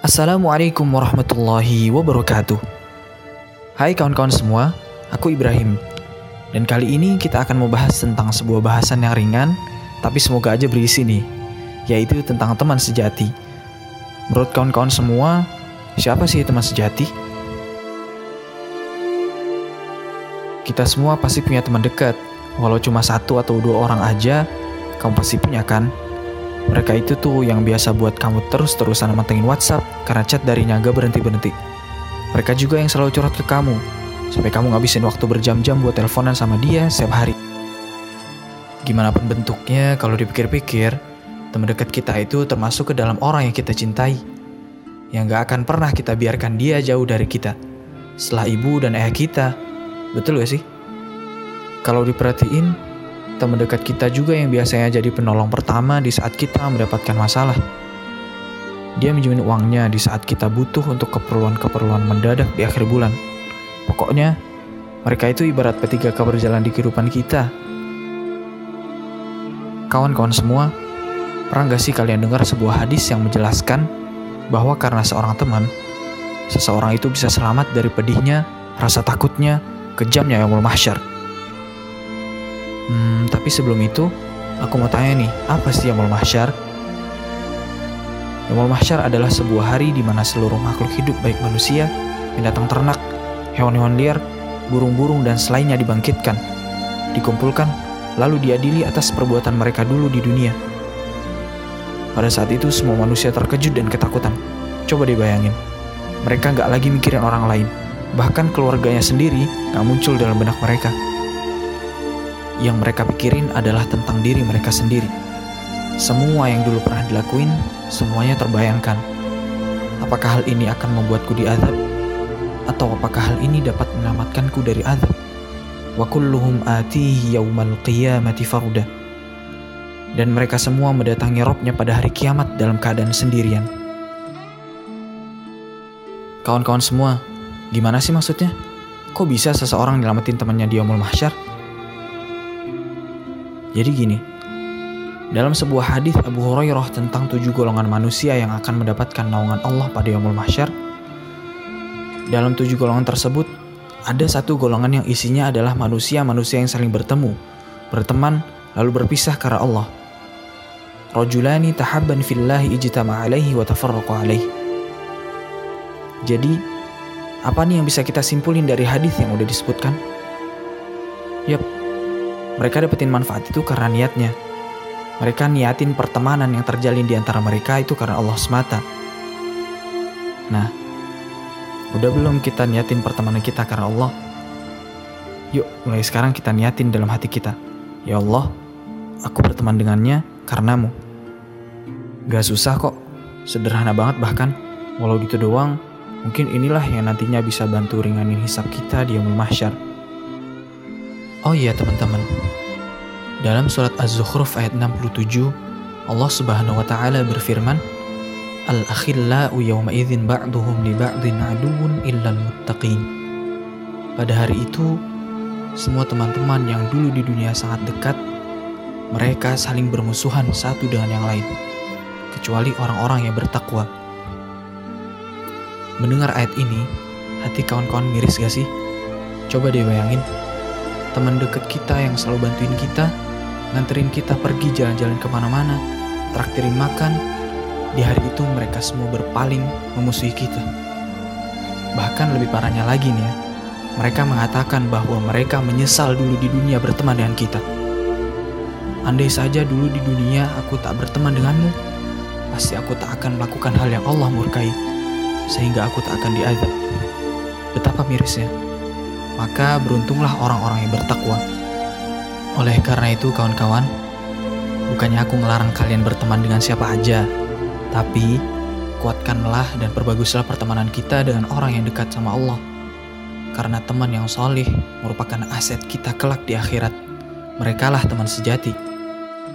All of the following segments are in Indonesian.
Assalamualaikum warahmatullahi wabarakatuh. Hai kawan-kawan semua, aku Ibrahim. Dan kali ini kita akan membahas tentang sebuah bahasan yang ringan, tapi semoga aja berisi nih, yaitu tentang teman sejati. Menurut kawan-kawan semua, siapa sih teman sejati? Kita semua pasti punya teman dekat, walau cuma satu atau dua orang aja, kamu pasti punya kan? Mereka itu tuh yang biasa buat kamu terus-terusan mantengin WhatsApp karena chat darinya gak berhenti-berhenti. Mereka juga yang selalu curhat ke kamu, sampai kamu ngabisin waktu berjam-jam buat teleponan sama dia setiap hari. Gimana pun bentuknya, kalau dipikir-pikir, teman dekat kita itu termasuk ke dalam orang yang kita cintai. Yang gak akan pernah kita biarkan dia jauh dari kita. Setelah ibu dan ayah kita. Betul gak sih? Kalau diperhatiin, teman dekat kita juga yang biasanya jadi penolong pertama di saat kita mendapatkan masalah. Dia menjamin uangnya di saat kita butuh untuk keperluan-keperluan mendadak di akhir bulan. Pokoknya, mereka itu ibarat ketiga kabar jalan di kehidupan kita. Kawan-kawan semua, pernah gak sih kalian dengar sebuah hadis yang menjelaskan bahwa karena seorang teman, seseorang itu bisa selamat dari pedihnya, rasa takutnya, kejamnya yang mahsyar. Hmm, tapi sebelum itu, aku mau tanya nih, apa sih Yamul Mahsyar? Yamul Mahsyar adalah sebuah hari di mana seluruh makhluk hidup baik manusia, binatang ternak, hewan-hewan liar, burung-burung dan selainnya dibangkitkan, dikumpulkan, lalu diadili atas perbuatan mereka dulu di dunia. Pada saat itu semua manusia terkejut dan ketakutan. Coba dibayangin, mereka nggak lagi mikirin orang lain, bahkan keluarganya sendiri nggak muncul dalam benak mereka yang mereka pikirin adalah tentang diri mereka sendiri. Semua yang dulu pernah dilakuin, semuanya terbayangkan. Apakah hal ini akan membuatku diazab? Atau apakah hal ini dapat menyelamatkanku dari azab? Wa kulluhum atihi yaumal qiyamati farda. Dan mereka semua mendatangi robnya pada hari kiamat dalam keadaan sendirian. Kawan-kawan semua, gimana sih maksudnya? Kok bisa seseorang nyelamatin temannya di Yomul Mahsyar? Jadi gini, dalam sebuah hadis Abu Hurairah tentang tujuh golongan manusia yang akan mendapatkan naungan Allah pada Yaumul Mahsyar, dalam tujuh golongan tersebut ada satu golongan yang isinya adalah manusia-manusia yang saling bertemu, berteman, lalu berpisah karena Allah. Rajulani tahabban fillahi ijtama alaihi wa tafarraqa alaihi. Jadi, apa nih yang bisa kita simpulin dari hadis yang udah disebutkan? Yap, mereka dapetin manfaat itu karena niatnya. Mereka niatin pertemanan yang terjalin di antara mereka itu karena Allah semata. Nah, udah belum kita niatin pertemanan kita karena Allah? Yuk, mulai sekarang kita niatin dalam hati kita. Ya Allah, aku berteman dengannya karenamu. Gak susah kok, sederhana banget bahkan. Walau gitu doang, mungkin inilah yang nantinya bisa bantu ringanin hisap kita di Yomul Mahsyar. Oh iya teman-teman, dalam surat Az-Zukhruf ayat 67, Allah Subhanahu wa taala berfirman, Al-akhillau yawma idzin ba'duhum li ba'din aduun illal muttaqin. Pada hari itu, semua teman-teman yang dulu di dunia sangat dekat, mereka saling bermusuhan satu dengan yang lain, kecuali orang-orang yang bertakwa. Mendengar ayat ini, hati kawan-kawan miris gak sih? Coba deh bayangin, teman dekat kita yang selalu bantuin kita, nganterin kita pergi jalan-jalan ke mana-mana, traktirin makan, di hari itu mereka semua berpaling memusuhi kita. Bahkan lebih parahnya lagi nih ya, mereka mengatakan bahwa mereka menyesal dulu di dunia berteman dengan kita. Andai saja dulu di dunia aku tak berteman denganmu, pasti aku tak akan melakukan hal yang Allah murkai, sehingga aku tak akan diadab. Betapa mirisnya maka beruntunglah orang-orang yang bertakwa. Oleh karena itu kawan-kawan, bukannya aku melarang kalian berteman dengan siapa aja, tapi kuatkanlah dan perbaguslah pertemanan kita dengan orang yang dekat sama Allah. Karena teman yang solih merupakan aset kita kelak di akhirat. Merekalah teman sejati.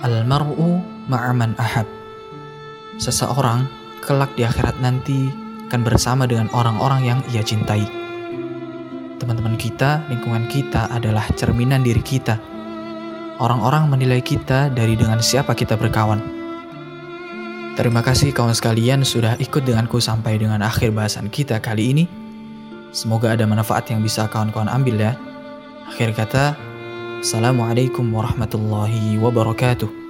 Almaru ma'aman ahab. Seseorang kelak di akhirat nanti akan bersama dengan orang-orang yang ia cintai teman-teman kita, lingkungan kita adalah cerminan diri kita. Orang-orang menilai kita dari dengan siapa kita berkawan. Terima kasih kawan sekalian sudah ikut denganku sampai dengan akhir bahasan kita kali ini. Semoga ada manfaat yang bisa kawan-kawan ambil ya. Akhir kata, Assalamualaikum warahmatullahi wabarakatuh.